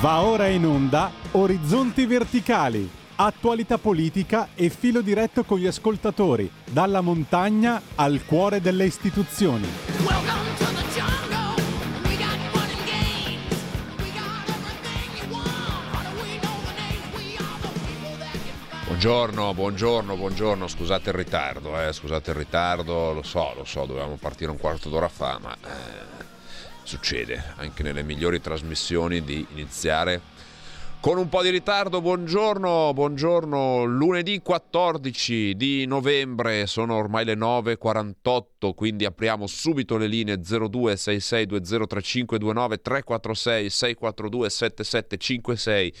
Va ora in onda Orizzonti Verticali, attualità politica e filo diretto con gli ascoltatori, dalla montagna al cuore delle istituzioni. Buongiorno, buongiorno, buongiorno, scusate il ritardo, eh, scusate il ritardo, lo so, lo so, dovevamo partire un quarto d'ora fa, ma... Eh succede anche nelle migliori trasmissioni di iniziare con un po' di ritardo, buongiorno, buongiorno, lunedì 14 di novembre, sono ormai le 9.48, quindi apriamo subito le linee 0266203529 346 642 7756.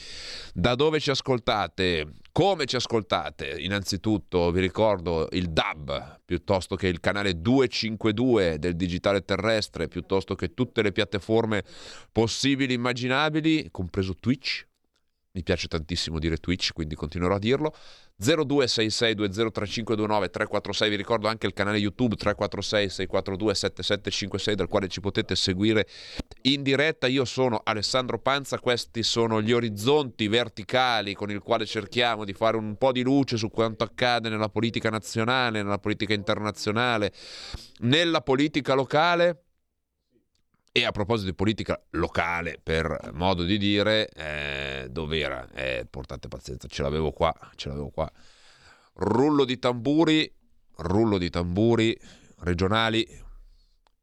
Da dove ci ascoltate? Come ci ascoltate? Innanzitutto vi ricordo il DAB piuttosto che il canale 252 del digitale terrestre, piuttosto che tutte le piattaforme possibili e immaginabili, compreso Twitch mi piace tantissimo dire Twitch, quindi continuerò a dirlo. 0266203529 346, vi ricordo anche il canale YouTube 346 642 7756 dal quale ci potete seguire in diretta. Io sono Alessandro Panza, questi sono gli orizzonti verticali con il quale cerchiamo di fare un po' di luce su quanto accade nella politica nazionale, nella politica internazionale, nella politica locale e a proposito di politica locale, per modo di dire, eh, dove era? Eh, portate pazienza, ce l'avevo qua, ce l'avevo qua. Rullo di tamburi, rullo di tamburi regionali.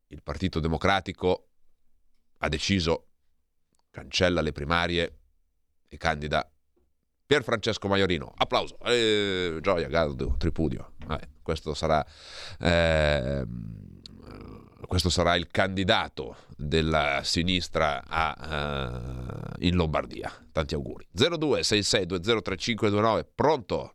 Il Partito Democratico ha deciso, cancella le primarie e candida Pier Francesco Maiorino. Applauso, eh, gioia, gardo, tripudio. Vabbè, questo sarà... Eh, questo sarà il candidato della sinistra a, uh, in Lombardia. Tanti auguri. 0266203529, pronto?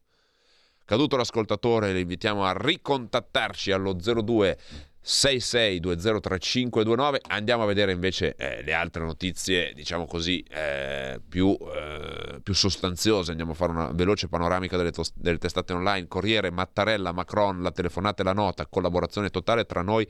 Caduto l'ascoltatore, le invitiamo a ricontattarci allo 02 66203529 andiamo a vedere invece eh, le altre notizie diciamo così eh, più, eh, più, sostanziose andiamo a fare una veloce panoramica delle, tos- delle, testate online Corriere, Mattarella, Macron la telefonata e la nota collaborazione totale tra noi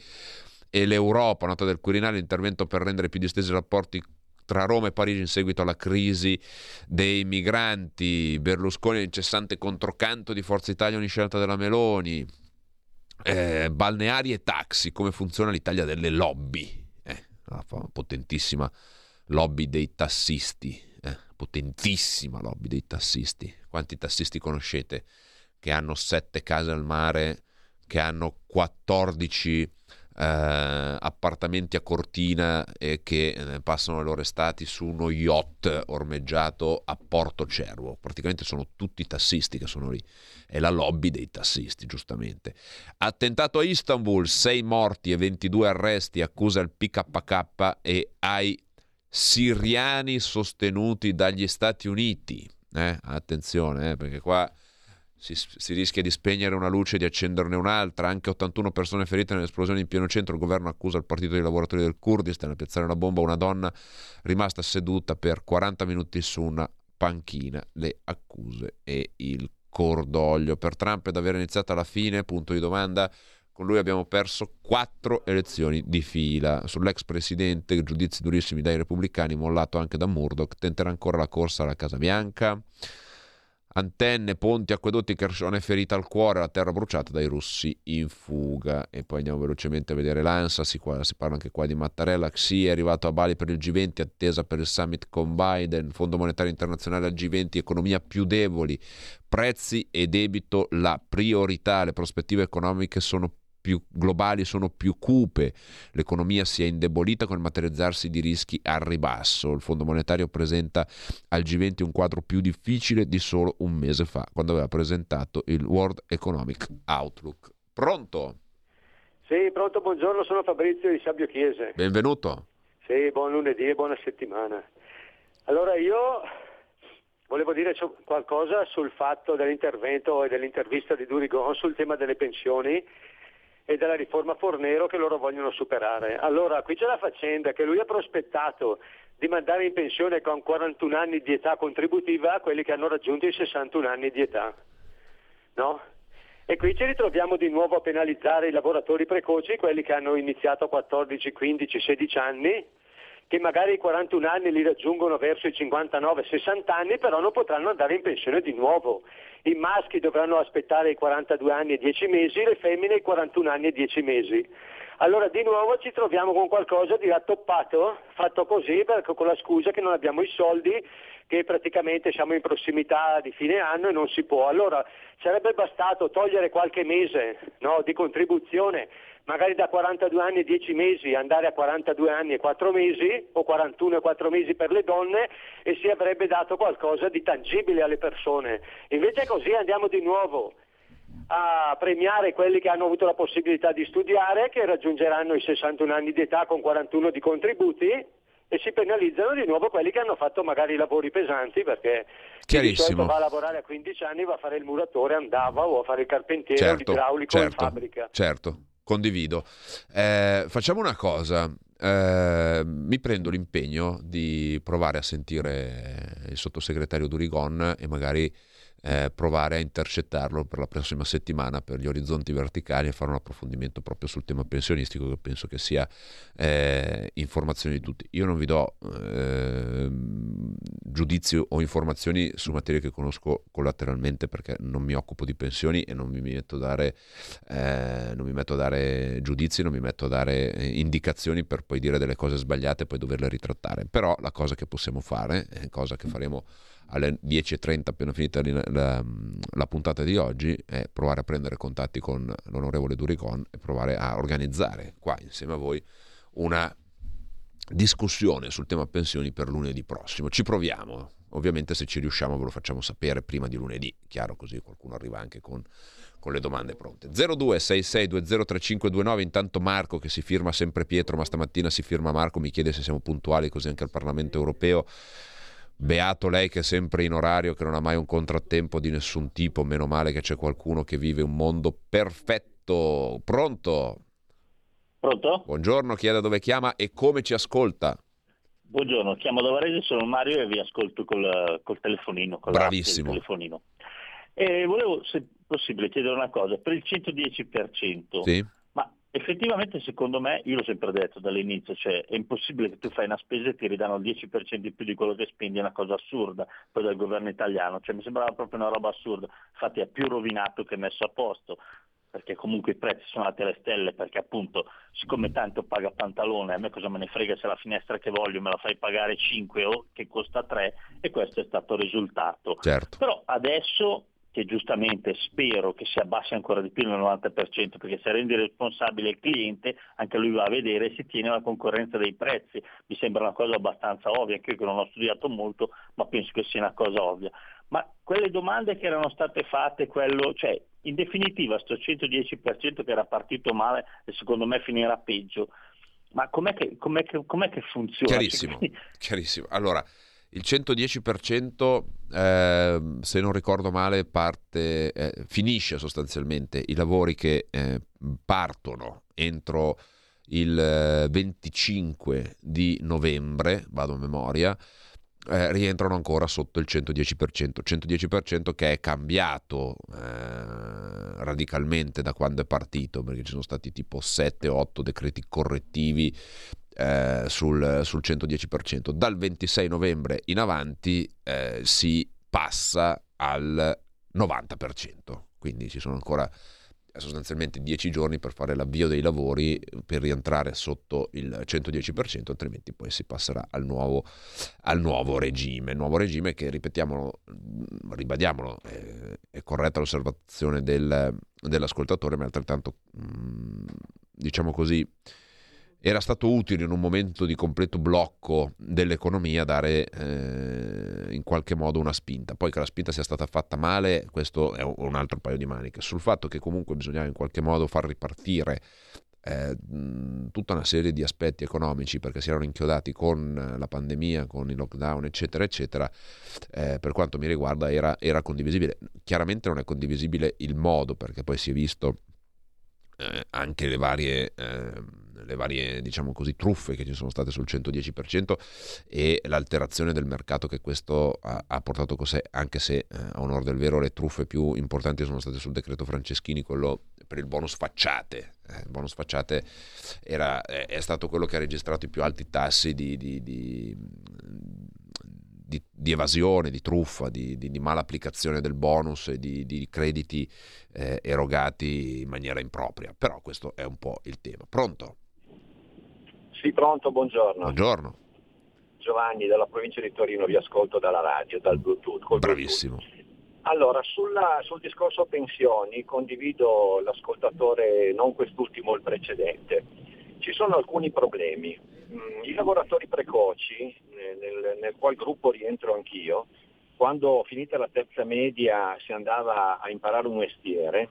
e l'Europa, nota del Quirinale, intervento per rendere più distesi i rapporti tra Roma e Parigi in seguito alla crisi dei migranti, Berlusconi l'incessante controcanto di Forza Italia ogni della Meloni, eh, balneari e taxi, come funziona l'Italia delle lobby, eh, una potentissima lobby dei tassisti, eh, potentissima lobby dei tassisti, quanti tassisti conoscete che hanno sette case al mare, che hanno 14 eh, appartamenti a Cortina e che eh, passano le loro estati su uno yacht ormeggiato a Porto Cervo. Praticamente sono tutti tassisti che sono lì. È la lobby dei tassisti, giustamente. Attentato a Istanbul, 6 morti e 22 arresti, accusa il PKK e ai siriani sostenuti dagli Stati Uniti. Eh, attenzione, eh, perché qua si, si, rischia di spegnere una luce e di accenderne un'altra. Anche 81 persone ferite nell'esplosione in pieno centro. Il governo accusa il partito dei lavoratori del Kurdistan a piazzare una bomba a una donna rimasta seduta per 40 minuti su una panchina. Le accuse e il cordoglio. Per Trump è davvero iniziata la fine? Punto di domanda. Con lui abbiamo perso quattro elezioni di fila. Sull'ex presidente, giudizi durissimi dai repubblicani, mollato anche da Murdoch, tenterà ancora la corsa alla Casa Bianca antenne, ponti, acquedotti, Kherson ferita al cuore, la terra bruciata dai russi in fuga. E poi andiamo velocemente a vedere l'ANSA, si, si parla anche qua di Mattarella, Xi è arrivato a Bali per il G20, attesa per il summit con Biden, Fondo Monetario Internazionale al G20, economia più deboli, prezzi e debito la priorità, le prospettive economiche sono più globali sono più cupe, l'economia si è indebolita con il materializzarsi di rischi al ribasso. Il Fondo Monetario presenta al G20 un quadro più difficile di solo un mese fa, quando aveva presentato il World Economic Outlook. Pronto? Sì, pronto, buongiorno, sono Fabrizio di Sabio Chiese. Benvenuto. Sì, buon lunedì e buona settimana. Allora io volevo dire qualcosa sul fatto dell'intervento e dell'intervista di Durigon sul tema delle pensioni e della riforma Fornero che loro vogliono superare. Allora, qui c'è la faccenda che lui ha prospettato di mandare in pensione con 41 anni di età contributiva quelli che hanno raggiunto i 61 anni di età. No? E qui ci ritroviamo di nuovo a penalizzare i lavoratori precoci, quelli che hanno iniziato a 14, 15, 16 anni, che magari i 41 anni li raggiungono verso i 59-60 anni, però non potranno andare in pensione di nuovo. I maschi dovranno aspettare i 42 anni e 10 mesi, le femmine i 41 anni e 10 mesi. Allora di nuovo ci troviamo con qualcosa di rattoppato, fatto così con la scusa che non abbiamo i soldi, che praticamente siamo in prossimità di fine anno e non si può. Allora sarebbe bastato togliere qualche mese no, di contribuzione magari da 42 anni e 10 mesi andare a 42 anni e 4 mesi o 41 e 4 mesi per le donne e si avrebbe dato qualcosa di tangibile alle persone. Invece così andiamo di nuovo a premiare quelli che hanno avuto la possibilità di studiare, che raggiungeranno i 61 anni di età con 41 di contributi e si penalizzano di nuovo quelli che hanno fatto magari lavori pesanti perché chi di solito va a lavorare a 15 anni, va a fare il muratore, andava o a fare il carpentiere certo, l'idraulico certo, in fabbrica. Certo, condivido. Eh, facciamo una cosa. Eh, mi prendo l'impegno di provare a sentire il sottosegretario Durigon e magari eh, provare a intercettarlo per la prossima settimana per gli orizzonti verticali e fare un approfondimento proprio sul tema pensionistico che penso che sia eh, informazione di tutti. Io non vi do eh, giudizio o informazioni su materie che conosco collateralmente perché non mi occupo di pensioni e non mi metto a dare, eh, non mi metto a dare giudizi, non mi metto a dare eh, indicazioni per poi dire delle cose sbagliate e poi doverle ritrattare. Però la cosa che possiamo fare, cosa che faremo alle 10.30 appena finita la, la, la, puntata di oggi è provare a prendere contatti con l'onorevole Duricon e provare a organizzare qua insieme a voi una discussione sul tema pensioni per lunedì prossimo. Ci proviamo, ovviamente se ci riusciamo ve lo facciamo sapere prima di lunedì, chiaro così qualcuno arriva anche con, con le domande pronte. 0266203529, intanto Marco che si firma sempre Pietro, ma stamattina si firma Marco, mi chiede se siamo puntuali così anche al Parlamento europeo. Beato lei che è sempre in orario, che non ha mai un contrattempo di nessun tipo, meno male che c'è qualcuno che vive un mondo perfetto. Pronto? Pronto? Buongiorno, chi è da dove chiama e come ci ascolta? Buongiorno, chiamo da Varese, sono Mario e vi ascolto col, col telefonino. Con Bravissimo. Telefonino. E volevo, se possibile, chiedere una cosa. Per il 110%, sì Effettivamente secondo me, io l'ho sempre detto dall'inizio, cioè è impossibile che tu fai una spesa e ti ridanno il 10% di più di quello che spendi, è una cosa assurda poi dal governo italiano, cioè mi sembrava proprio una roba assurda, infatti è più rovinato che messo a posto, perché comunque i prezzi sono andati alle stelle, perché appunto siccome tanto paga pantalone, a me cosa me ne frega se la finestra che voglio me la fai pagare 5 o che costa 3 e questo è stato il risultato. Certo. Però adesso che giustamente spero che si abbassi ancora di più del 90%, perché se rendi responsabile il cliente, anche lui va a vedere e si tiene la concorrenza dei prezzi. Mi sembra una cosa abbastanza ovvia, anche io che non ho studiato molto, ma penso che sia una cosa ovvia. Ma quelle domande che erano state fatte, quello, cioè, in definitiva, sto 110% che era partito male e secondo me finirà peggio, ma com'è che, com'è che, com'è che funziona? Chiarissimo, chiarissimo. Allora, il 110%, eh, se non ricordo male, parte, eh, finisce sostanzialmente i lavori che eh, partono entro il 25 eh, di novembre, vado a memoria, eh, rientrano ancora sotto il 110%, 110% che è cambiato eh, radicalmente da quando è partito, perché ci sono stati tipo 7-8 decreti correttivi eh, sul, sul, 110%. Dal 26 novembre in avanti eh, si passa al 90%, quindi ci sono ancora sostanzialmente 10 giorni per fare l'avvio dei lavori per rientrare sotto il 110%, altrimenti poi si passerà al nuovo, al nuovo regime. Nuovo regime che, ripetiamolo, ribadiamolo, è, è corretta l'osservazione del, dell'ascoltatore, ma altrettanto, mm, diciamo così, era stato utile in un momento di completo blocco dell'economia dare eh, in qualche modo una spinta. Poi che la spinta sia stata fatta male, questo è un altro paio di maniche. Sul fatto che comunque bisognava in qualche modo far ripartire eh, tutta una serie di aspetti economici perché si erano inchiodati con la pandemia, con i lockdown, eccetera, eccetera, eh, per quanto mi riguarda era, era condivisibile. Chiaramente non è condivisibile il modo perché poi si è visto eh, anche le varie, eh, le varie diciamo così, truffe che ci sono state sul 110% e l'alterazione del mercato che questo ha, ha portato con sé, anche se eh, a onore del vero le truffe più importanti sono state sul decreto Franceschini, quello per il bonus facciate. Eh, il bonus facciate era, è, è, stato quello che ha registrato i più alti tassi di, di, di, di evasione, di truffa, di, mala applicazione del bonus e di, crediti eh, erogati in maniera impropria. Però questo è un po' il tema. Pronto? Sì, pronto, buongiorno. Buongiorno. Giovanni dalla provincia di Torino, vi ascolto dalla radio, dal Bluetooth. Bravissimo. Bluetooth. Allora, sulla, sul discorso pensioni condivido l'ascoltatore, non quest'ultimo, il precedente. Ci sono alcuni problemi. Mm, I lavoratori precoci, nel, nel qual gruppo rientro anch'io, quando finita la terza media si andava a imparare un mestiere,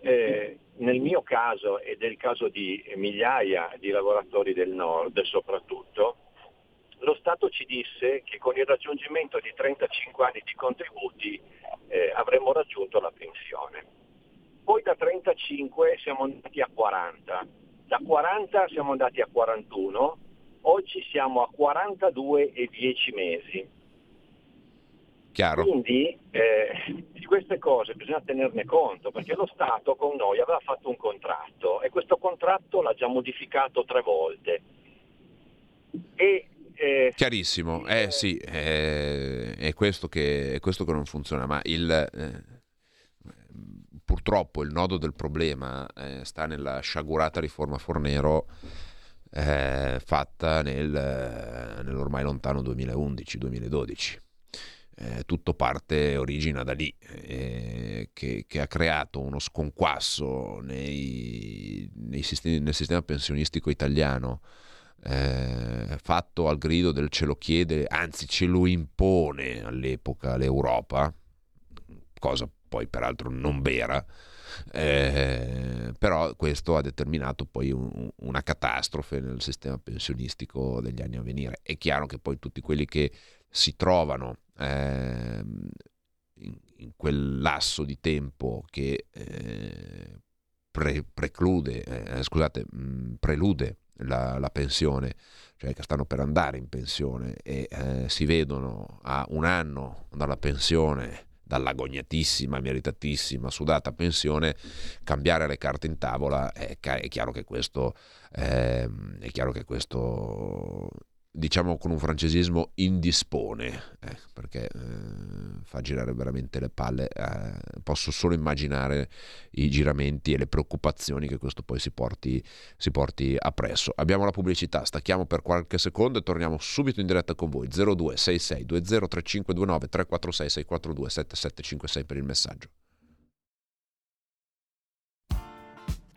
eh, nel mio caso e del caso di migliaia di lavoratori del nord soprattutto, lo Stato ci disse che con il raggiungimento di 35 anni di contributi eh, avremmo raggiunto la pensione. Poi da 35 siamo andati a 40, da 40 siamo andati a 41, oggi siamo a 42 e 10 mesi. Chiaro. Quindi eh, di queste cose bisogna tenerne conto perché lo Stato con noi aveva fatto un contratto e questo contratto l'ha già modificato tre volte. E eh, Chiarissimo, eh sì, è, è, questo che, è, questo che, non funziona, ma il, eh, purtroppo il nodo del problema eh, sta nella sciagurata riforma Fornero eh, fatta nel, nell'ormai lontano 2011-2012. Eh, tutto parte, origina da lì, eh, che, che, ha creato uno sconquasso nei, nei sistemi, nel sistema pensionistico italiano eh, fatto al grido del ce lo chiede, anzi ce lo impone all'epoca l'Europa, cosa poi peraltro non vera, eh, però questo ha determinato poi un, una catastrofe nel sistema pensionistico degli anni a venire. È chiaro che poi tutti quelli che si trovano eh, in, in, quel lasso di tempo che eh, pre, preclude, eh, scusate, mh, mm, prelude la, la, pensione, cioè che stanno per andare in pensione e eh, si vedono a un anno dalla pensione, dall'agognatissima, meritatissima, sudata pensione, cambiare le carte in tavola, è, chiaro che questo, è chiaro che questo diciamo con un francesismo indispone, eh, perché eh, fa girare veramente le palle. Eh, posso solo immaginare i giramenti e le preoccupazioni che questo poi si porti, si porti appresso. Abbiamo la pubblicità, stacchiamo per qualche secondo e torniamo subito in diretta con voi. 0266 203529 346 642 7756 per il messaggio.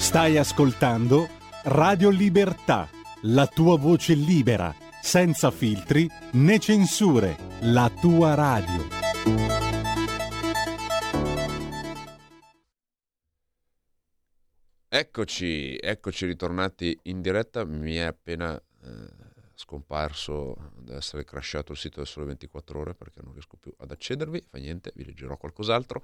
Stai ascoltando Radio Libertà, la tua voce libera, senza filtri né censure, la tua radio. Eccoci, eccoci ritornati in diretta, mi è appena eh, scomparso, deve essere crashato il sito del Sole 24 Ore perché non riesco più ad accedervi, fa niente, vi leggerò qualcos'altro.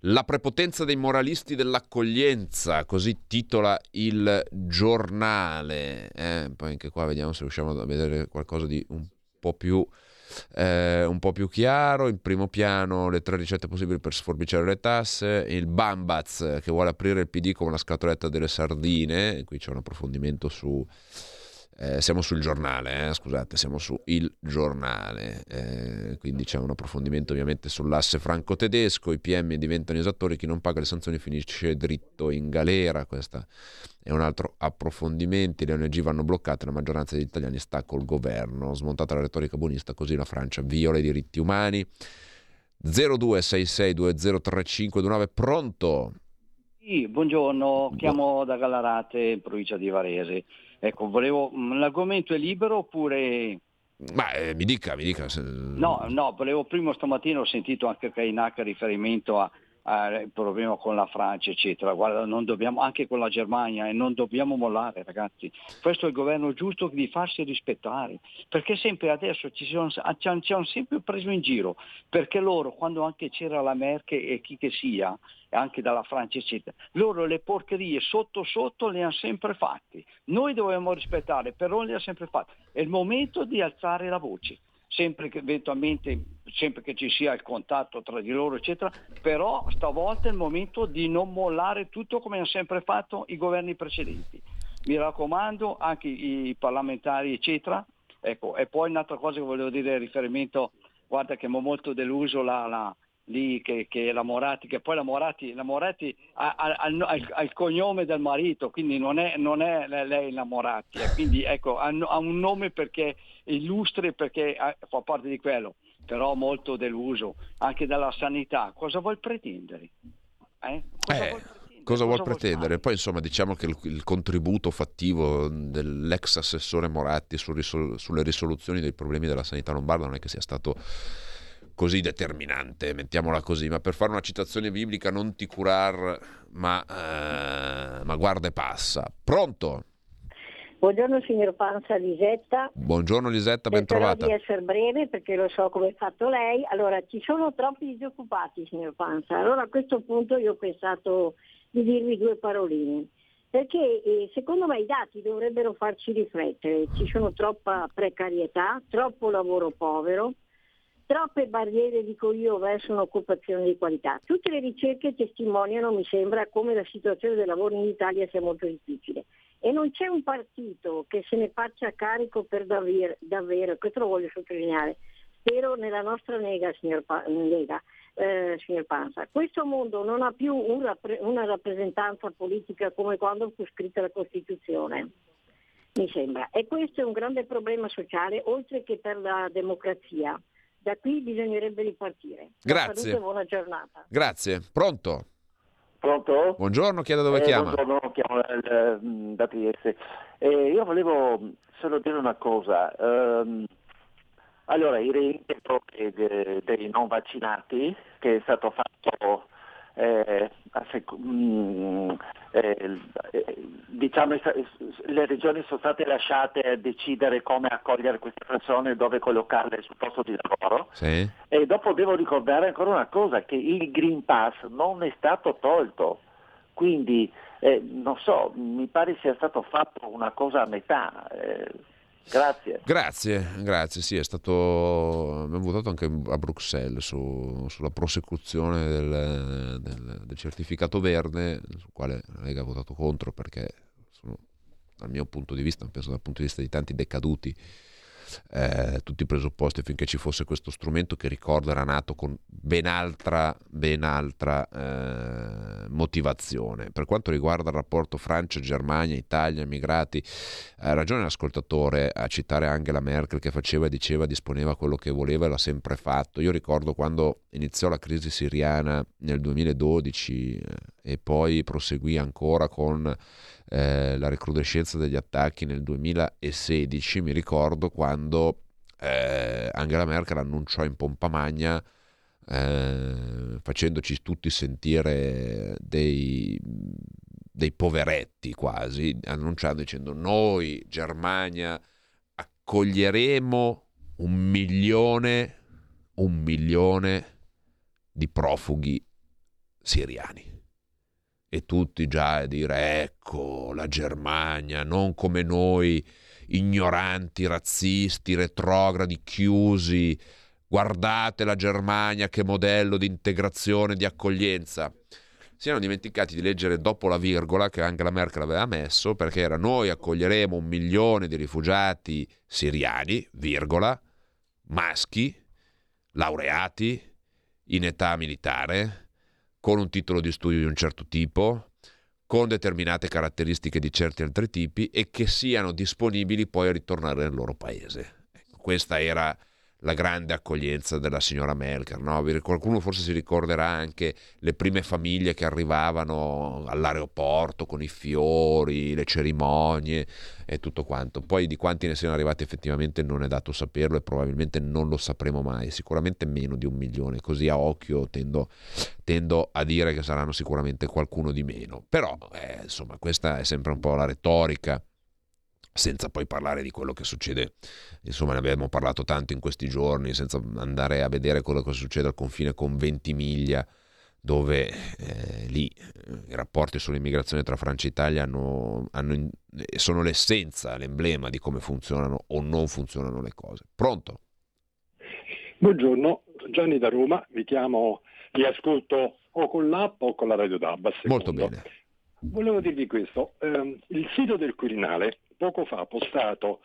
La prepotenza dei moralisti dell'accoglienza, così titola il giornale. Eh, poi anche qua vediamo se riusciamo a vedere qualcosa di un po' più... Eh, un po' più chiaro, in primo piano le tre ricette possibili per sforbiciare le tasse, il Bambaz che vuole aprire il PD come la scatoletta delle sardine, qui c'è un approfondimento su eh, siamo sul giornale, eh, scusate, siamo su Il Giornale, eh, quindi c'è un approfondimento ovviamente sull'asse franco-tedesco, i PM diventano esattori, chi non paga le sanzioni finisce dritto in galera, questo è un altro approfondimento, le ONG vanno bloccate, la maggioranza degli italiani sta col governo, smontata la retorica buonista, così la Francia viola i diritti umani. 0266203529, pronto? Sì, buongiorno, chiamo da Gallarate, in provincia di Varese. Ecco, volevo, mm, l'argomento è libero oppure... Ma eh, mi dica, mi dica. Se... No, no, volevo prima stamattina ho sentito anche Kainac riferimento a, eh, il problema con la Francia, eccetera. Guarda, non dobbiamo, anche con la Germania, e non dobbiamo mollare, ragazzi. Questo è il governo giusto di farsi rispettare, perché sempre adesso ci sono, ci hanno, sempre preso in giro, perché loro, quando anche c'era la Merkel e chi che sia, anche dalla Francia, eccetera, loro le porcherie sotto sotto le hanno sempre fatte. Noi dobbiamo rispettare, però le hanno sempre fatte. È il momento di alzare la voce sempre che eventualmente sempre che ci sia il contatto tra di loro, eccetera, però stavolta è il momento di non mollare tutto come hanno sempre fatto i governi precedenti. Mi raccomando, anche i parlamentari, eccetera. Ecco, e poi un'altra cosa che volevo dire in riferimento, guarda che mi ho molto deluso la, la, lì che, che la Moratti, che poi la Moratti, la Moratti ha, ha, ha, ha, il cognome del marito, quindi non è, non è lei la Moratti, eh, quindi ecco, ha, un nome perché illustre, perché fa parte di quello, però molto deluso, anche dalla sanità. Cosa vuol pretendere? Eh? Cosa, eh. vuol pretendere? cosa vuol pretendere? Poi insomma diciamo che il, il, contributo fattivo dell'ex assessore Moratti su risol- sulle risoluzioni dei problemi della sanità lombarda non è che sia stato così determinante, mettiamola così, ma per fare una citazione biblica non ti curar, ma, eh, ma guarda e passa. Pronto? Buongiorno signor Panza Lisetta. Buongiorno Lisetta, ben trovata. di essere breve perché lo so come è fatto lei. Allora, ci sono troppi disoccupati signor Panza. Allora a questo punto io ho pensato di dirvi due paroline. Perché eh, secondo me i dati dovrebbero farci riflettere. Ci sono troppa precarietà, troppo lavoro povero, Troppe barriere, dico io, verso un'occupazione di qualità. Tutte le ricerche testimoniano, mi sembra, come la situazione del lavoro in Italia sia molto difficile. E non c'è un partito che se ne faccia carico per davvero, davvero questo lo voglio sottolineare. Spero nella nostra Lega, signor, Lega, eh, signor Panza. Questo mondo non ha più una rappresentanza politica come quando fu scritta la Costituzione mi sembra. E questo è un grande problema sociale, oltre che per la democrazia. Da qui bisognerebbe ripartire. Grazie. buona giornata. Grazie. Pronto? Pronto? Buongiorno, chieda dove eh, chiama. Buongiorno, chiamo eh, da Trieste. Eh, io volevo solo dire una cosa. Um, allora, il rientro dei non vaccinati, che è stato fatto eh, mm, eh, diciamo, le regioni sono state lasciate a decidere come accogliere queste persone, dove collocarle sul posto di lavoro. Sì. E dopo devo ricordare ancora una cosa, che il Green Pass non è stato tolto. Quindi, eh, non so, mi pare sia stato fatto una cosa a metà. Eh, Grazie. Grazie, grazie. Sì, è stato. Abbiamo votato anche a Bruxelles su, sulla prosecuzione del, del, del, certificato verde, sul quale la Lega ha votato contro perché, sono, dal mio punto di vista, penso dal punto di vista di tanti decaduti, eh, tutti i presupposti affinché ci fosse questo strumento che ricordo era nato con ben altra, ben altra eh, motivazione. Per quanto riguarda il rapporto Francia, Germania, Italia, migrati, ha ragione l'ascoltatore a citare Angela Merkel che faceva e diceva disponeva quello che voleva e l'ha sempre fatto. Io ricordo quando iniziò la crisi siriana nel 2012 eh, e poi proseguì ancora con eh, la recrudescenza degli attacchi nel 2016, mi ricordo quando eh, Angela Merkel annunciò in pompa magna eh, facendoci tutti sentire dei, dei poveretti quasi, annunciando dicendo noi Germania accoglieremo un milione, un milione di profughi siriani e tutti già a dire ecco la Germania, non come noi, ignoranti, razzisti, retrogradi, chiusi, guardate la Germania che modello di integrazione, di accoglienza. Si erano dimenticati di leggere dopo la virgola che Angela Merkel aveva messo, perché era noi accoglieremo un milione di rifugiati siriani, virgola, maschi, laureati, in età militare, con un titolo di studio di un certo tipo, con determinate caratteristiche di certi altri tipi e che siano disponibili poi a ritornare nel loro paese. Ecco, questa era la grande accoglienza della signora Melker. No? Qualcuno forse si ricorderà anche le prime famiglie che arrivavano all'aeroporto con i fiori, le cerimonie e tutto quanto. Poi di quanti ne siano arrivati effettivamente non è dato saperlo e probabilmente non lo sapremo mai, sicuramente meno di un milione, così a occhio tendo, tendo a dire che saranno sicuramente qualcuno di meno. Però eh, insomma questa è sempre un po' la retorica senza poi parlare di quello che succede, insomma ne abbiamo parlato tanto in questi giorni, senza andare a vedere quello che succede al confine con Ventimiglia, dove eh, lì eh, i rapporti sull'immigrazione tra Francia e Italia hanno, hanno, sono l'essenza, l'emblema di come funzionano o non funzionano le cose. Pronto? Buongiorno, Gianni da Roma, vi chiamo, vi ascolto o con l'app o con la radio DAB. Molto bene. Volevo dirvi questo, eh, il sito del Quirinale poco fa ha postato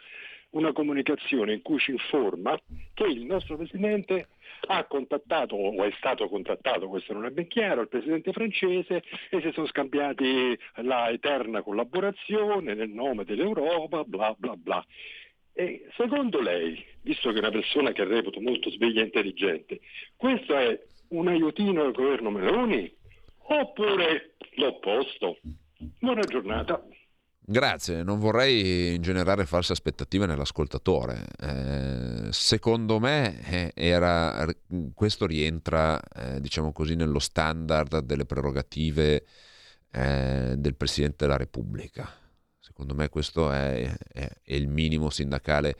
una comunicazione in cui ci informa che il nostro Presidente ha contattato o è stato contattato, questo non è ben chiaro, il Presidente francese e si sono scambiati la eterna collaborazione nel nome dell'Europa, bla bla bla. E secondo lei, visto che è una persona che reputo molto sveglia e intelligente, questo è un aiutino al governo Meloni oppure l'opposto? Buona giornata. Grazie, non vorrei generare false aspettative nell'ascoltatore. Eh, secondo me eh, era, questo rientra, eh, diciamo così, nello standard delle prerogative eh, del Presidente della Repubblica. Secondo me questo è, è, è il minimo sindacale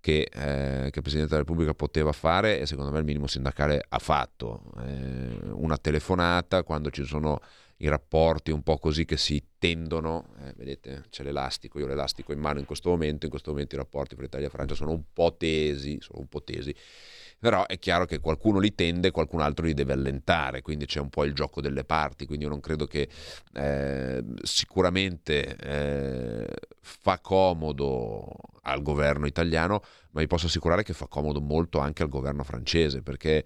che, eh, che, il Presidente della Repubblica poteva fare e secondo me il minimo sindacale ha fatto. Eh, una telefonata quando ci sono i rapporti un po' così che si tendono, eh, vedete c'è l'elastico, io ho l'elastico in mano in questo momento, in questo momento i rapporti fra Italia e Francia sono un po' tesi, sono un po' tesi, però è chiaro che qualcuno li tende, qualcun altro li deve allentare, quindi c'è un po' il gioco delle parti, quindi io non credo che eh, sicuramente eh, fa comodo al governo italiano, ma vi posso assicurare che fa comodo molto anche al governo francese, perché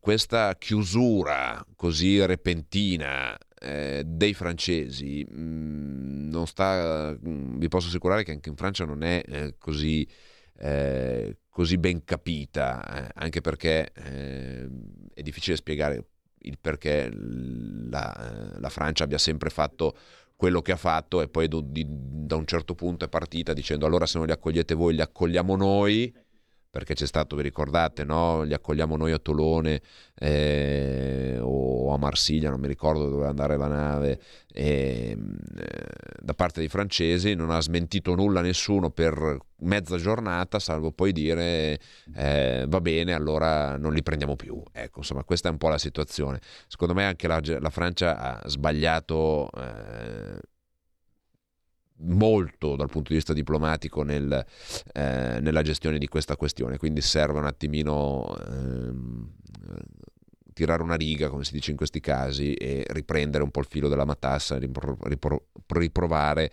questa chiusura così repentina eh, dei francesi mh, non sta mh, vi posso assicurare che anche in Francia non è eh, così, eh, così ben capita eh, anche perché eh, è difficile spiegare il perché la, la, Francia abbia sempre fatto quello che ha fatto e poi do, di, da un certo punto è partita dicendo allora se non li accogliete voi li accogliamo noi perché c'è stato, vi ricordate, no? li accogliamo noi a Tolone eh, o a Marsiglia, non mi ricordo dove andare la nave, eh, da parte dei francesi, non ha smentito nulla nessuno per mezza giornata, salvo poi dire eh, va bene, allora non li prendiamo più. Ecco, insomma, questa è un po' la situazione. Secondo me anche la, la Francia ha sbagliato eh, molto dal punto di vista diplomatico nel, eh, nella gestione di questa questione, quindi serve un attimino ehm, tirare una riga, come si dice in questi casi, e riprendere un po' il filo della matassa, riprovare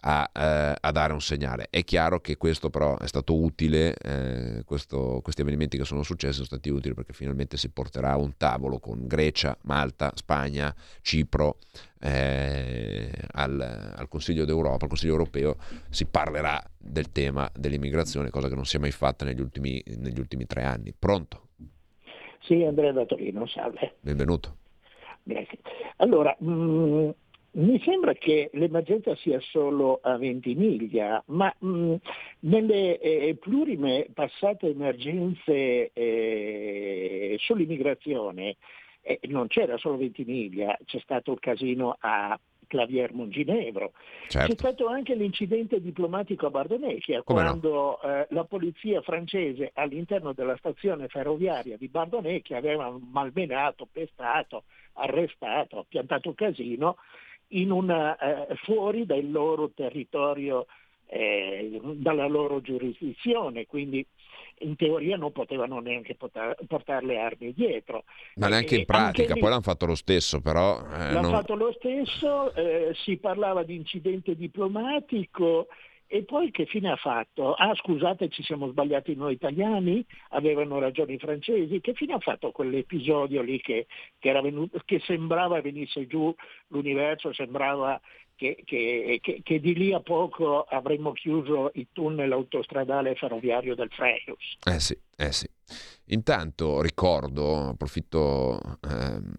a, eh, a dare un segnale. È chiaro che questo però è stato utile, eh, questo, questi avvenimenti che sono successi sono stati utili perché finalmente si porterà a un tavolo con Grecia, Malta, Spagna, Cipro, eh, al, al, Consiglio d'Europa, al Consiglio europeo, si parlerà del tema dell'immigrazione, cosa che non si è mai fatta negli ultimi, negli ultimi tre anni. Pronto? Sì, Andrea da Torino, salve. Benvenuto. Grazie. Allora, mh, mm, mi sembra che l'emergenza sia solo a Ventimiglia, ma mh, mm, nelle eh, plurime passate emergenze eh, sull'immigrazione eh, non c'era solo Ventimiglia, c'è stato il casino a Clavier Monginevro. Certo. C'è stato anche l'incidente diplomatico a Bardonecchia, Come quando no? eh, la polizia francese all'interno della stazione ferroviaria di Bardonecchia aveva malmenato, pestato, arrestato, piantato casino una, eh, fuori dal loro territorio, eh, dalla loro giurisdizione, quindi in teoria non potevano neanche portare le armi dietro. Ma neanche in pratica, lì, poi l'hanno fatto lo stesso però. Eh, l'hanno non... fatto lo stesso, eh, si parlava di incidente diplomatico e poi che fine ha fatto? Ah scusate ci siamo sbagliati noi italiani, avevano ragione i francesi, che fine ha fatto quell'episodio lì che, che, venuto, che sembrava venisse giù l'universo, sembrava che, che, che, che, di lì a poco avremmo chiuso il tunnel autostradale ferroviario del Freius. Eh sì, eh sì. Intanto ricordo, approfitto, ehm,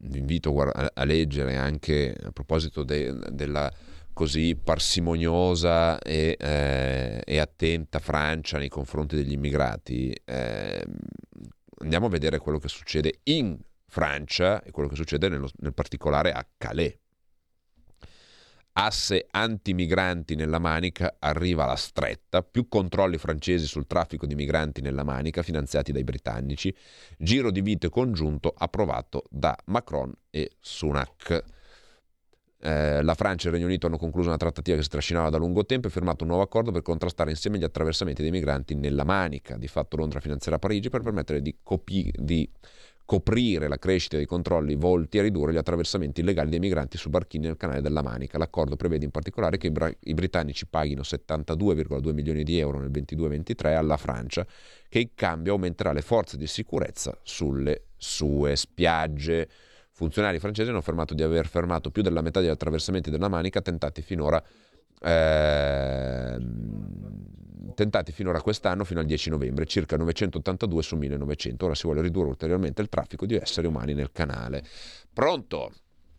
vi invito a, a, leggere anche a proposito de, della così parsimoniosa e, eh, e, attenta Francia nei confronti degli immigrati. Eh, andiamo a vedere quello che succede in Francia e quello che succede nello, nel particolare a Calais asse anti-migranti nella Manica, arriva la stretta, più controlli francesi sul traffico di migranti nella Manica finanziati dai britannici, giro di vite congiunto approvato da Macron e Sunak. Eh, la Francia e il Regno Unito hanno concluso una trattativa che si trascinava da lungo tempo e firmato un nuovo accordo per contrastare insieme gli attraversamenti dei migranti nella Manica. Di fatto Londra finanzierà Parigi per permettere di, copi- di coprire la crescita dei controlli volti a ridurre gli attraversamenti illegali dei migranti su barchini nel canale della Manica. L'accordo prevede in particolare che i, bra- i britannici paghino 72,2 milioni di euro nel 22-23 alla Francia, che in cambio aumenterà le forze di sicurezza sulle sue spiagge. Funzionari francesi hanno affermato di aver fermato più della metà degli attraversamenti della Manica tentati finora eh, tentati finora quest'anno fino al 10 novembre, circa 982 su 1900. Ora si vuole ridurre ulteriormente il traffico di esseri umani nel canale. Pronto?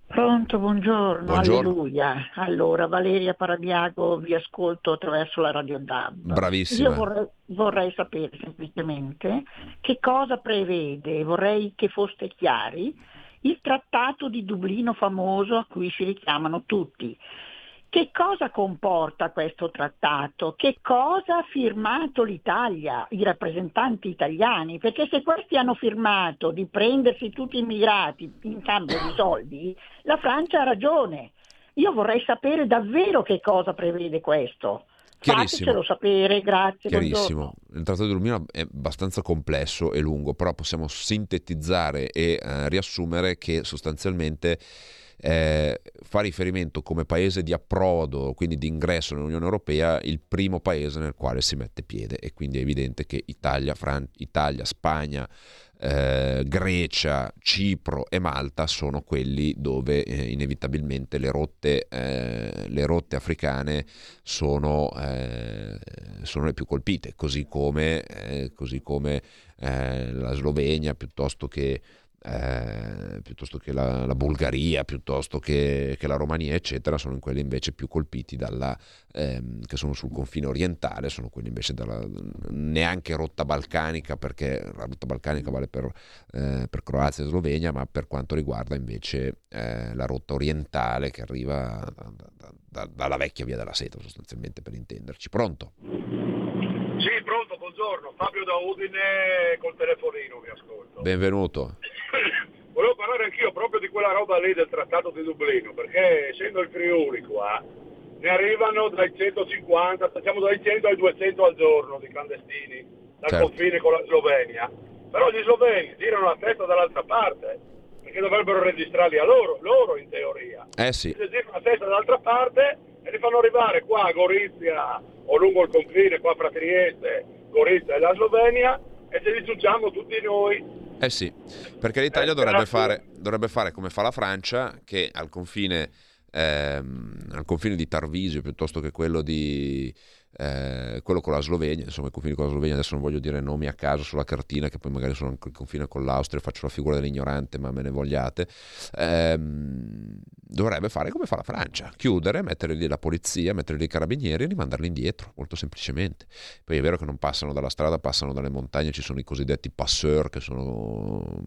Pronto, buongiorno, buongiorno. alleluia. Allora, Valeria Parabiago, vi ascolto attraverso la Radio DAB. Bravissima. Io vorrei, vorrei sapere semplicemente che cosa prevede, vorrei che foste chiari, il trattato di Dublino famoso a cui si richiamano tutti. Che cosa comporta questo trattato? Che cosa ha firmato l'Italia, i rappresentanti italiani? Perché se questi hanno firmato di prendersi tutti i immigrati in cambio di soldi, la Francia ha ragione. Io vorrei sapere davvero che cosa prevede questo. Fatecelo sapere, grazie. Chiarissimo. Buongiorno. Il Trattato di Dublino è abbastanza complesso e lungo, però possiamo sintetizzare e eh, riassumere che sostanzialmente eh, fa riferimento come paese di approdo, quindi di ingresso nell'Unione Europea, il primo paese nel quale si mette piede. E quindi è evidente che Italia, Fran- Italia Spagna, eh, Grecia, Cipro e Malta sono quelli dove eh, inevitabilmente le rotte, eh, le rotte africane sono, eh, sono, le più colpite, così come, eh, così come eh, la Slovenia piuttosto che eh, piuttosto che la, la, Bulgaria, piuttosto che, che, la Romania, eccetera, sono quelli invece più colpiti dalla, ehm, che sono sul confine orientale, sono quelli invece dalla neanche rotta balcanica, perché la rotta balcanica vale per, eh, per Croazia e Slovenia, ma per quanto riguarda invece eh, la rotta orientale che arriva da, da, da, dalla vecchia via della seta, sostanzialmente per intenderci. Pronto? Sì, pronto, buongiorno. Fabio da Udine col telefonino, vi ascolto. Benvenuto. Volevo parlare anch'io proprio di quella roba lì del Trattato di Dublino, perché essendo il Friuli qua, ne arrivano dai 150, facciamo dai 100 ai 200 al giorno di clandestini dal certo. confine con la Slovenia. Però gli sloveni girano la testa dall'altra parte, perché dovrebbero registrarli a loro, loro in teoria. Eh sì. Se girano la testa dall'altra parte e li fanno arrivare qua a Gorizia o lungo il confine, qua fra Trieste, Gorizia e la Slovenia, e ce li ciucciamo tutti noi eh sì, perché l'Italia eh, dovrebbe, fare, dovrebbe, fare, come fa la Francia, che al confine, ehm, al confine di Tarvisio piuttosto che quello di, eh, quello con la Slovenia, insomma i confini con la Slovenia, adesso non voglio dire nomi a caso sulla cartina, che poi magari sono anche il confine con l'Austria, faccio la figura dell'ignorante, ma me ne vogliate, ehm, dovrebbe fare come fa la Francia, chiudere, mettere lì la polizia, mettere lì i carabinieri e rimandarli indietro, molto semplicemente. Poi è vero che non passano dalla strada, passano dalle montagne, ci sono i cosiddetti passeur che sono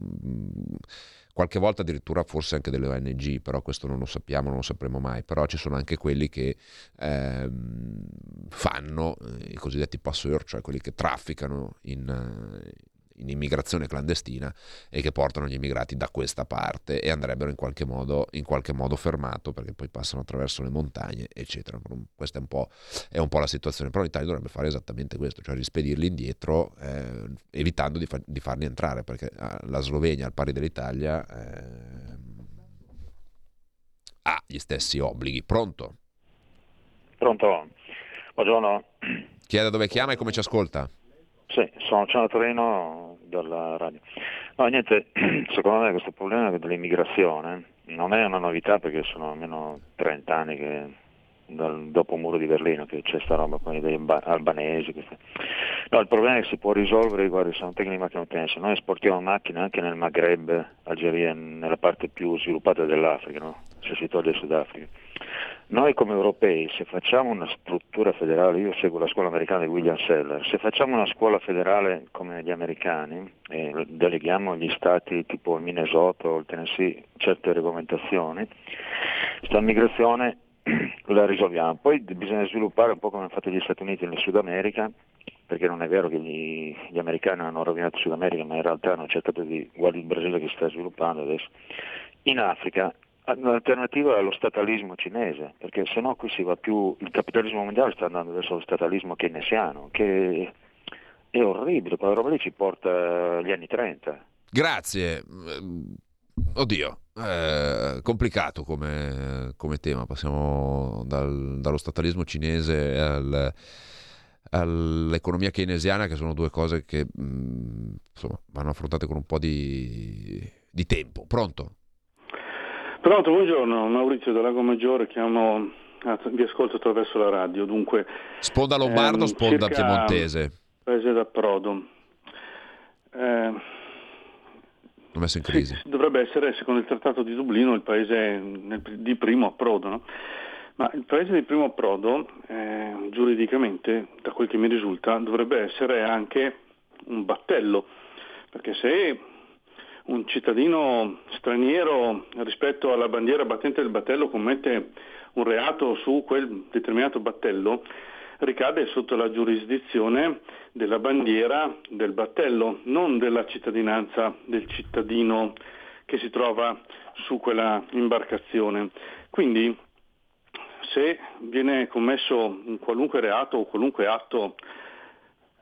qualche volta addirittura forse anche delle ONG, però questo non lo sappiamo, non lo sapremo mai, però ci sono anche quelli che ehm, fanno eh, i cosiddetti passeur, cioè quelli che trafficano in, eh, in immigrazione clandestina e che portano gli immigrati da questa parte e andrebbero in qualche modo, in qualche modo fermato perché poi passano attraverso le montagne, eccetera. Questa è un po', è un po la situazione, però l'Italia dovrebbe fare esattamente questo, cioè rispedirli indietro eh, evitando di, fa- di, farli entrare perché eh, la Slovenia al pari dell'Italia eh, ha gli stessi obblighi. Pronto? Pronto? Buongiorno. Chi è da dove chiama e come ci ascolta? Sì, sono Ciano Torino, dalla radio. No, niente, secondo me questo problema dell'immigrazione non è una novità perché sono almeno 30 anni che dal, dopo il muro di Berlino che c'è sta roba con degli albanesi. Queste. No, il problema è che si può risolvere, guarda, sono tecniche di macchinottenza, noi esportiamo macchine anche nel Maghreb, Algeria, nella parte più sviluppata dell'Africa, no? se si toglie il Sudafrica. Noi come europei, se facciamo una struttura federale, io seguo la scuola americana di William Seller, se facciamo una scuola federale come gli americani e deleghiamo agli stati tipo il Minnesota o il Tennessee certe regolamentazioni, questa migrazione la risolviamo. Poi bisogna sviluppare un po' come hanno fatto gli Stati Uniti nel Sud America, perché non è vero che gli, gli americani hanno rovinato il Sud America, ma in realtà hanno cercato di, guardi il Brasile che si sta sviluppando adesso. In Africa L'alternativa è lo statalismo cinese, perché se no qui si va più, il capitalismo mondiale sta andando verso lo statalismo keynesiano, che è orribile, quella roba lì ci porta agli anni 30. Grazie. Oddio, eh, complicato come, come, tema, passiamo dal, dallo statalismo cinese al, all'economia keynesiana, che sono due cose che mh, insomma, vanno affrontate con un po' di, di tempo. Pronto? Pronto, buongiorno, Maurizio da Lago Maggiore, chiamo, vi ascolto attraverso la radio, dunque... Sponda lombardo, ehm, sponda piemontese? Paese d'approdo. Eh, messo in crisi. Sì, dovrebbe essere, secondo il Trattato di Dublino, il paese di primo approdo, no? Ma il paese di primo approdo, eh, giuridicamente, da quel che mi risulta, dovrebbe essere anche un battello, perché se un cittadino straniero rispetto alla bandiera battente del battello commette un reato su quel determinato battello, ricade sotto la giurisdizione della bandiera del battello, non della cittadinanza del cittadino che si trova su quella imbarcazione. Quindi se viene commesso un qualunque reato o qualunque atto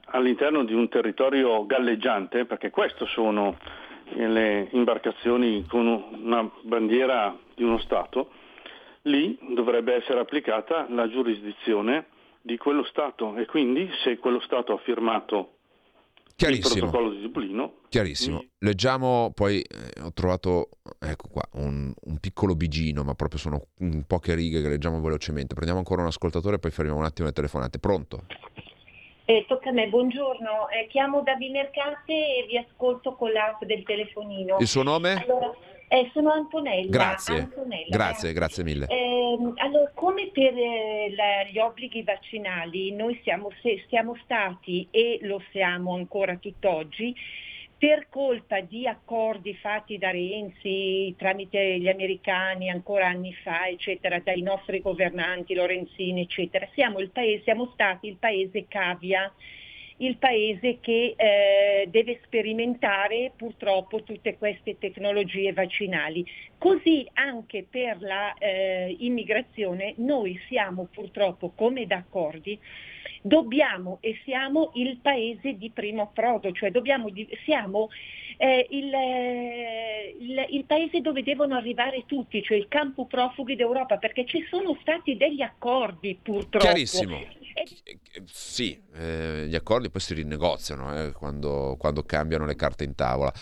all'interno di un territorio galleggiante, perché questo sono le imbarcazioni con una bandiera di uno Stato, lì dovrebbe essere applicata la giurisdizione di quello Stato e quindi se quello Stato ha firmato il protocollo di Dublino. Chiarissimo. Mi... Leggiamo, poi eh, ho trovato, ecco qua, un, un, piccolo bigino, ma proprio sono poche righe che leggiamo velocemente. Prendiamo ancora un ascoltatore e poi fermiamo un attimo le telefonate. Pronto? Eh, tocca a me, buongiorno, eh, chiamo da Vimercate e vi ascolto con l'app del telefonino. Il suo nome? Allora, eh, sono Antonella. Grazie, Antonella, grazie, grazie mille. Ehm, allora, come per eh, la, gli obblighi vaccinali, noi siamo, se, siamo stati e lo siamo ancora tutt'oggi per colpa di accordi fatti da Renzi tramite gli americani ancora anni fa, eccetera, dai nostri governanti, Lorenzini, eccetera, siamo, paese, siamo stati il paese cavia, il paese che eh, deve sperimentare purtroppo tutte queste tecnologie vaccinali. Così anche per l'immigrazione eh, noi siamo purtroppo come d'accordi dobbiamo e siamo il paese di primo approdo, cioè dobbiamo, siamo eh, il, eh, il, il, paese dove devono arrivare tutti, cioè il campo profughi d'Europa, perché ci sono stati degli accordi purtroppo. Chiarissimo. Sì, eh, gli accordi poi si rinegoziano eh, quando, quando, cambiano le carte in tavola.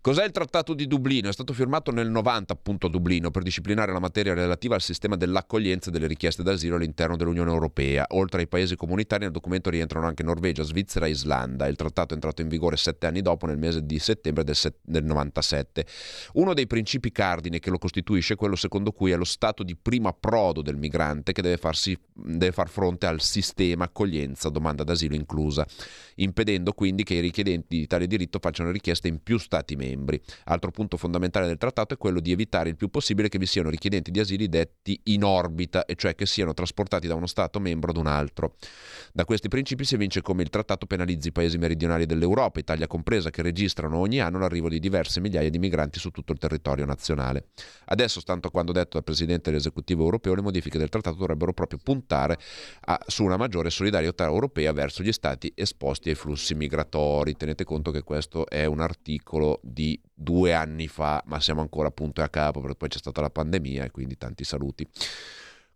Cos'è il Trattato di Dublino? È stato firmato nel 90 appunto Dublino per disciplinare la materia relativa al sistema dell'accoglienza delle richieste d'asilo all'interno dell'Unione Europea. Oltre ai paesi comunitari nel documento rientrano anche Norvegia, Svizzera e Islanda. Il trattato è entrato in vigore sette anni dopo, nel mese di settembre del, set- del 97. Uno dei principi cardine che lo costituisce è quello secondo cui è lo stato di primo approdo del migrante che deve, farsi, deve far fronte al sistema accoglienza, domanda d'asilo inclusa, impedendo quindi che i richiedenti di tale diritto facciano richieste in più Stati membri. Altro punto fondamentale del trattato è quello di evitare il più possibile che vi siano richiedenti di asili detti in orbita, e cioè che siano trasportati da uno Stato membro ad un altro. Da questi principi si evince come il trattato penalizzi i paesi meridionali dell'Europa, Italia compresa, che registrano ogni anno l'arrivo di diverse migliaia di migranti su tutto il territorio nazionale. Adesso, stando a quanto detto dal Presidente dell'esecutivo europeo, le modifiche del trattato dovrebbero proprio puntare a, su una maggiore solidarietà europea verso gli stati esposti ai flussi migratori. Tenete conto che questo è un articolo di due anni fa, ma siamo ancora appunto a capo perché poi c'è stata la pandemia e quindi tanti saluti.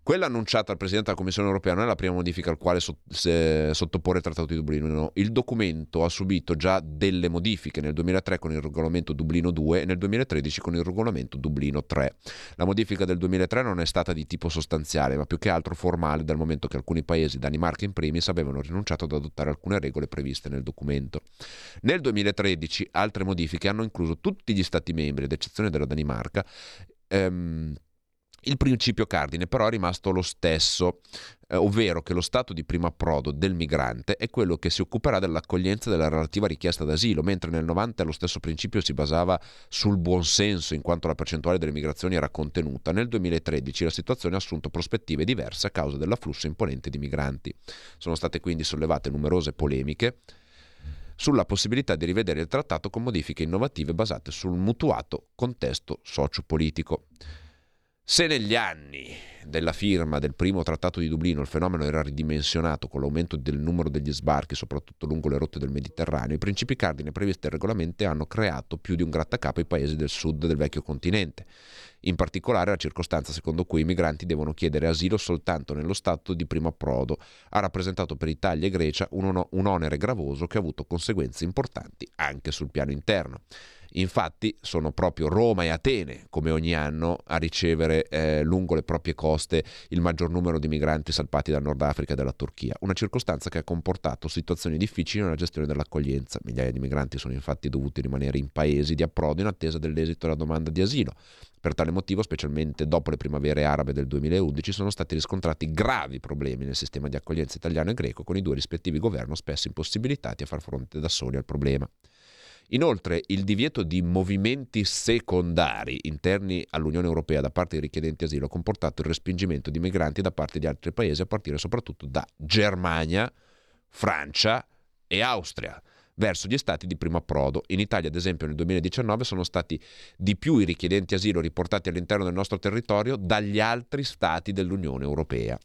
Quella annunciata al Presidente della Commissione europea non è la prima modifica al quale sottoporre il Trattato di Dublino. No. Il documento ha subito già delle modifiche nel 2003 con il regolamento Dublino 2 e nel 2013 con il regolamento Dublino 3. La modifica del 2003 non è stata di tipo sostanziale, ma più che altro formale, dal momento che alcuni paesi, Danimarca in primis, avevano rinunciato ad adottare alcune regole previste nel documento. Nel 2013 altre modifiche hanno incluso tutti gli Stati membri, ad eccezione della Danimarca, ehm, il principio cardine però è rimasto lo stesso, eh, ovvero che lo stato di primo approdo del migrante è quello che si occuperà dell'accoglienza della relativa richiesta d'asilo, mentre nel 90 lo stesso principio si basava sul buonsenso in quanto la percentuale delle migrazioni era contenuta. Nel 2013 la situazione ha assunto prospettive diverse a causa dell'afflusso imponente di migranti. Sono state quindi sollevate numerose polemiche sulla possibilità di rivedere il trattato con modifiche innovative basate sul mutuato contesto sociopolitico. Se negli anni della firma del primo trattato di Dublino il fenomeno era ridimensionato con l'aumento del numero degli sbarchi, soprattutto lungo le rotte del Mediterraneo, i principi cardine previsti dal regolamento hanno creato più di un grattacapo ai paesi del sud del vecchio continente. In particolare la circostanza secondo cui i migranti devono chiedere asilo soltanto nello stato di primo approdo ha rappresentato per Italia e Grecia un, un onere gravoso che ha avuto conseguenze importanti anche sul piano interno. Infatti sono proprio Roma e Atene, come ogni anno, a ricevere eh, lungo le proprie coste il maggior numero di migranti salpati dal Nord Africa e dalla Turchia, una circostanza che ha comportato situazioni difficili nella gestione dell'accoglienza. Migliaia di migranti sono infatti dovuti rimanere in paesi di approdo in attesa dell'esito della domanda di asilo. Per tale motivo, specialmente dopo le primavere arabe del 2011, sono stati riscontrati gravi problemi nel sistema di accoglienza italiano e greco, con i due rispettivi governi spesso impossibilitati a far fronte da soli al problema. Inoltre il divieto di movimenti secondari interni all'Unione Europea da parte dei richiedenti asilo ha comportato il respingimento di migranti da parte di altri paesi, a partire soprattutto da Germania, Francia e Austria verso gli stati di primo approdo. In Italia, ad esempio, nel 2019 sono stati di più i richiedenti asilo riportati all'interno del nostro territorio dagli altri stati dell'Unione Europea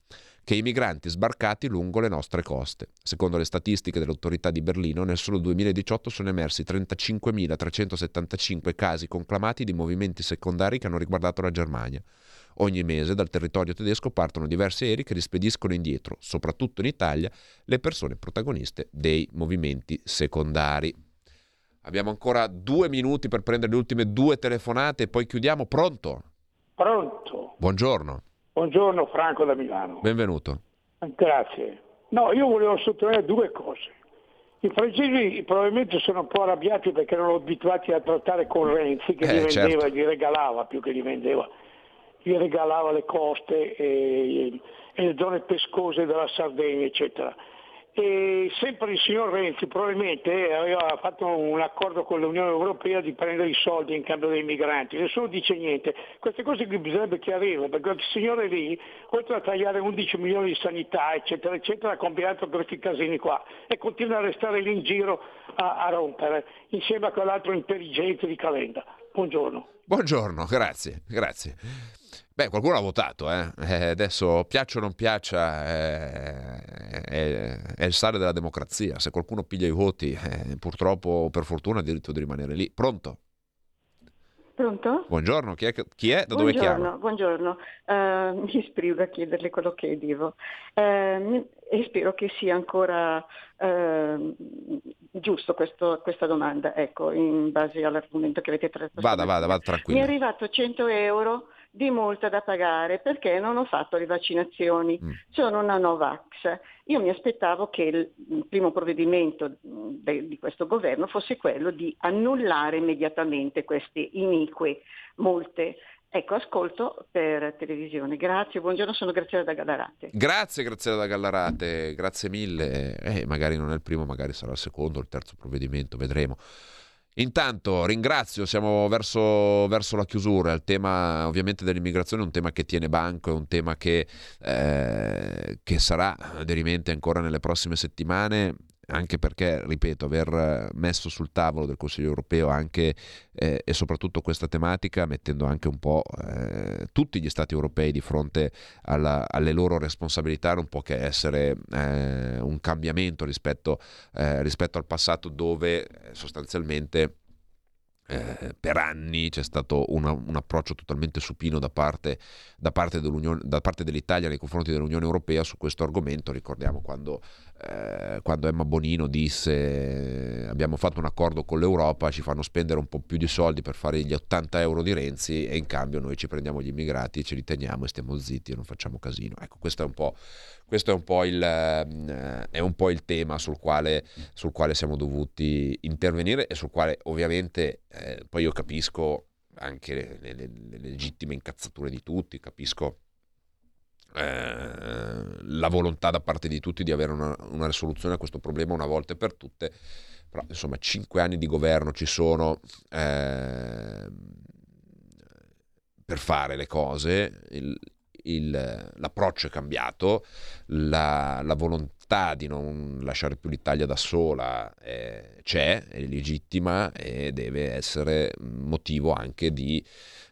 che i migranti sbarcati lungo le nostre coste. Secondo le statistiche dell'autorità di Berlino, nel solo 2018 sono emersi 35.375 casi conclamati di movimenti secondari che hanno riguardato la Germania. Ogni mese dal territorio tedesco partono diversi aerei che rispediscono indietro, soprattutto in Italia, le persone protagoniste dei movimenti secondari. Abbiamo ancora due minuti per prendere le ultime due telefonate e poi chiudiamo. Pronto? Pronto. Buongiorno. Buongiorno Franco da Milano. Benvenuto. Grazie. No, io volevo sottolineare due cose. I francesi probabilmente sono un po' arrabbiati perché erano abituati a trattare con Renzi che eh, gli vendeva, certo. gli regalava più che gli vendeva, gli regalava le coste e, e le zone pescose della Sardegna, eccetera e sempre il signor Renzi probabilmente aveva fatto un accordo con l'Unione Europea di prendere i soldi in cambio dei migranti, nessuno dice niente, queste cose qui bisognerebbe chiarirle perché il signore lì, oltre a tagliare 11 milioni di sanità eccetera eccetera, ha combinato questi casini qua e continua a restare lì in giro a, a rompere, insieme a quell'altro intelligente di Calenda. Buongiorno. Buongiorno, grazie, grazie. Beh, qualcuno ha votato, eh? Eh, adesso piaccia o non piaccia, eh, è, il sale della democrazia. Se qualcuno piglia i voti, eh, purtroppo o per fortuna ha diritto di rimanere lì. Pronto? Pronto? Buongiorno, chi è? Chi è? Da dove chiama? Buongiorno, uh, mi ispiro a chiederle quello che dico uh, e spero che sia ancora uh, giusto questo, questa domanda, ecco, in base all'argomento che avete trattato. Vada, vada, vada tranquillo. Mi è arrivato 100 euro di multa da pagare perché non ho fatto le vaccinazioni, mm. sono una Novax. Io mi aspettavo che il primo provvedimento de, di questo governo fosse quello di annullare immediatamente queste inique multe. Ecco, ascolto per televisione. Grazie, buongiorno, sono Graziella da Gallarate. Grazie Graziella da Gallarate, grazie mille. Eh, magari non è il primo, magari sarà il secondo o il terzo provvedimento, vedremo. Intanto ringrazio, siamo verso, verso, la chiusura, il tema ovviamente dell'immigrazione è un tema che tiene banco, è un tema che, eh, che sarà derimente ancora nelle prossime settimane anche perché, ripeto, aver messo sul tavolo del Consiglio europeo anche eh, e soprattutto questa tematica, mettendo anche un po' eh, tutti gli Stati europei di fronte alla, alle loro responsabilità, non può che essere eh, un cambiamento rispetto, eh, rispetto, al passato dove eh, sostanzialmente eh, per anni c'è stato una, un approccio totalmente supino da parte, da, parte da parte, dell'Italia nei confronti dell'Unione Europea su questo argomento. Ricordiamo quando, eh, quando, Emma Bonino disse abbiamo fatto un accordo con l'Europa, ci fanno spendere un po' più di soldi per fare gli 80 euro di Renzi e in cambio noi ci prendiamo gli immigrati, ce li teniamo e stiamo zitti e non facciamo casino. Ecco, questo è un po', questo è un po', il, eh, un po il, tema sul quale, sul quale siamo dovuti intervenire e sul quale ovviamente eh, poi io capisco anche le, le, le, legittime incazzature di tutti, capisco eh, la volontà da parte di tutti di avere una, una, risoluzione a questo problema una volta e per tutte, però insomma cinque anni di governo ci sono eh, per fare le cose, il, il, l'approccio è cambiato, la, la volontà di non lasciare più l'Italia da sola eh, c'è, è legittima e deve essere motivo anche di,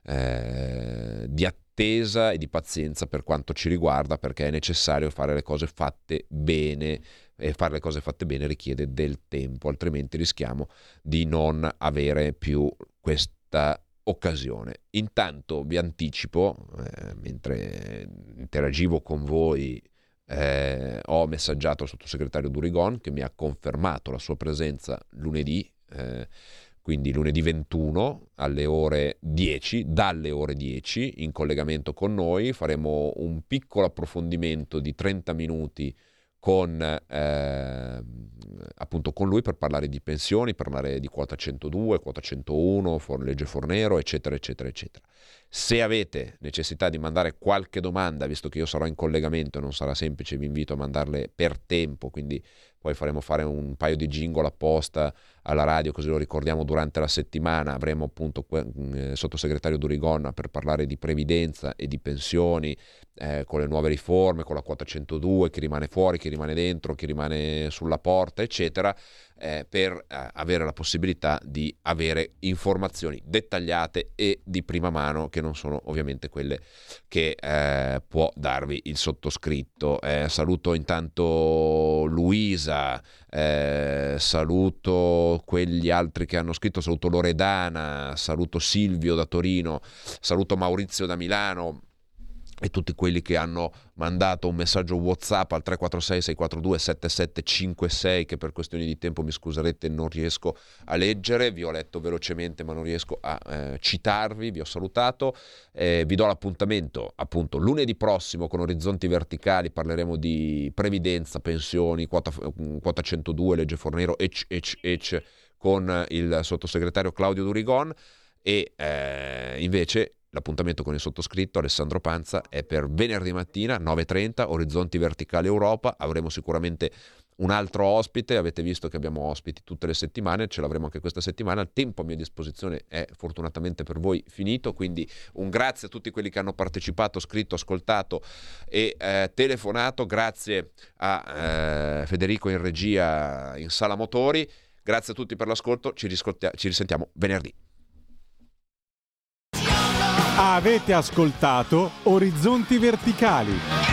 eh, di attesa e di pazienza per quanto ci riguarda perché è necessario fare le cose fatte bene e fare le cose fatte bene richiede del tempo, altrimenti rischiamo di non avere più questa occasione. Intanto vi anticipo, eh, mentre interagivo con voi eh, ho messaggiato il sottosegretario Durigon che mi ha confermato la sua presenza lunedì, eh, quindi lunedì 21 alle ore 10, dalle ore 10 in collegamento con noi. Faremo un piccolo approfondimento di 30 minuti con, eh, appunto con lui per parlare di pensioni, parlare di quota 102, quota 101, for, legge Fornero, eccetera, eccetera, eccetera. Se avete necessità di mandare qualche domanda, visto che io sarò in collegamento, non sarà semplice, vi invito a mandarle per tempo, quindi poi faremo fare un paio di jingle apposta alla radio, così lo ricordiamo durante la settimana. Avremo appunto il mm, eh, sottosegretario Durigonna per parlare di previdenza e di pensioni, eh, con le nuove riforme, con la quota 102, chi rimane fuori, chi rimane dentro, chi rimane sulla porta, eccetera eh, per eh, avere la possibilità di avere informazioni dettagliate e di prima mano che non sono ovviamente quelle che eh, può darvi il sottoscritto. Eh, saluto intanto Luisa, eh, saluto quegli altri che hanno scritto, saluto Loredana, saluto Silvio da Torino, saluto Maurizio da Milano e tutti quelli che hanno mandato un messaggio WhatsApp al 346 642 7756 che per questioni di tempo mi scuserete non riesco a leggere, vi ho letto velocemente ma non riesco a eh, citarvi, vi ho salutato, eh, vi do l'appuntamento appunto lunedì prossimo con Orizzonti Verticali, parleremo di previdenza, pensioni, quota, quota 102, legge Fornero, ec, ec, ec, con il sottosegretario Claudio Durigon. E eh, invece L'appuntamento con il sottoscritto Alessandro Panza è per venerdì mattina 9.30, Orizzonti Verticali Europa. Avremo sicuramente un altro ospite, avete visto che abbiamo ospiti tutte le settimane, ce l'avremo anche questa settimana, il tempo a mia disposizione è fortunatamente per voi finito, quindi un grazie a tutti quelli che hanno partecipato, scritto, ascoltato e eh, telefonato, grazie a eh, Federico in regia in sala motori, grazie a tutti per l'ascolto, ci, ci risentiamo venerdì. Avete ascoltato Orizzonti Verticali.